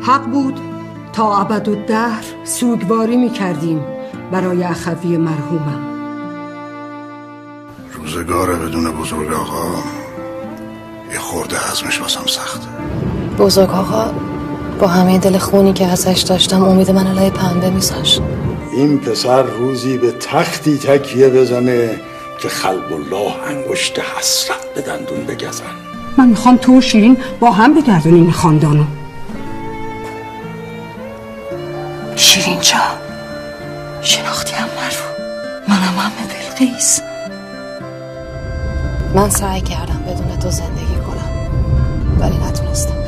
حق بود تا ابد و دهر سوگواری می کردیم برای اخوی مرحومم. روزگار بدون بزرگ آقا یه خورده هزمش واسم سخته. بزرگ آقا با همه دل خونی که ازش داشتم امید من علای پنبه میذاشت این پسر روزی به تختی تکیه بزنه که خلب الله انگشت حسرت به دندون بگزن. من می‌خوام تو و شیرین با هم بگردونیم این خاندانو. شیرین جا شناختی هم رو منم هم بلقیس من سعی کردم بدون تو زندگی کنم ولی نتونستم.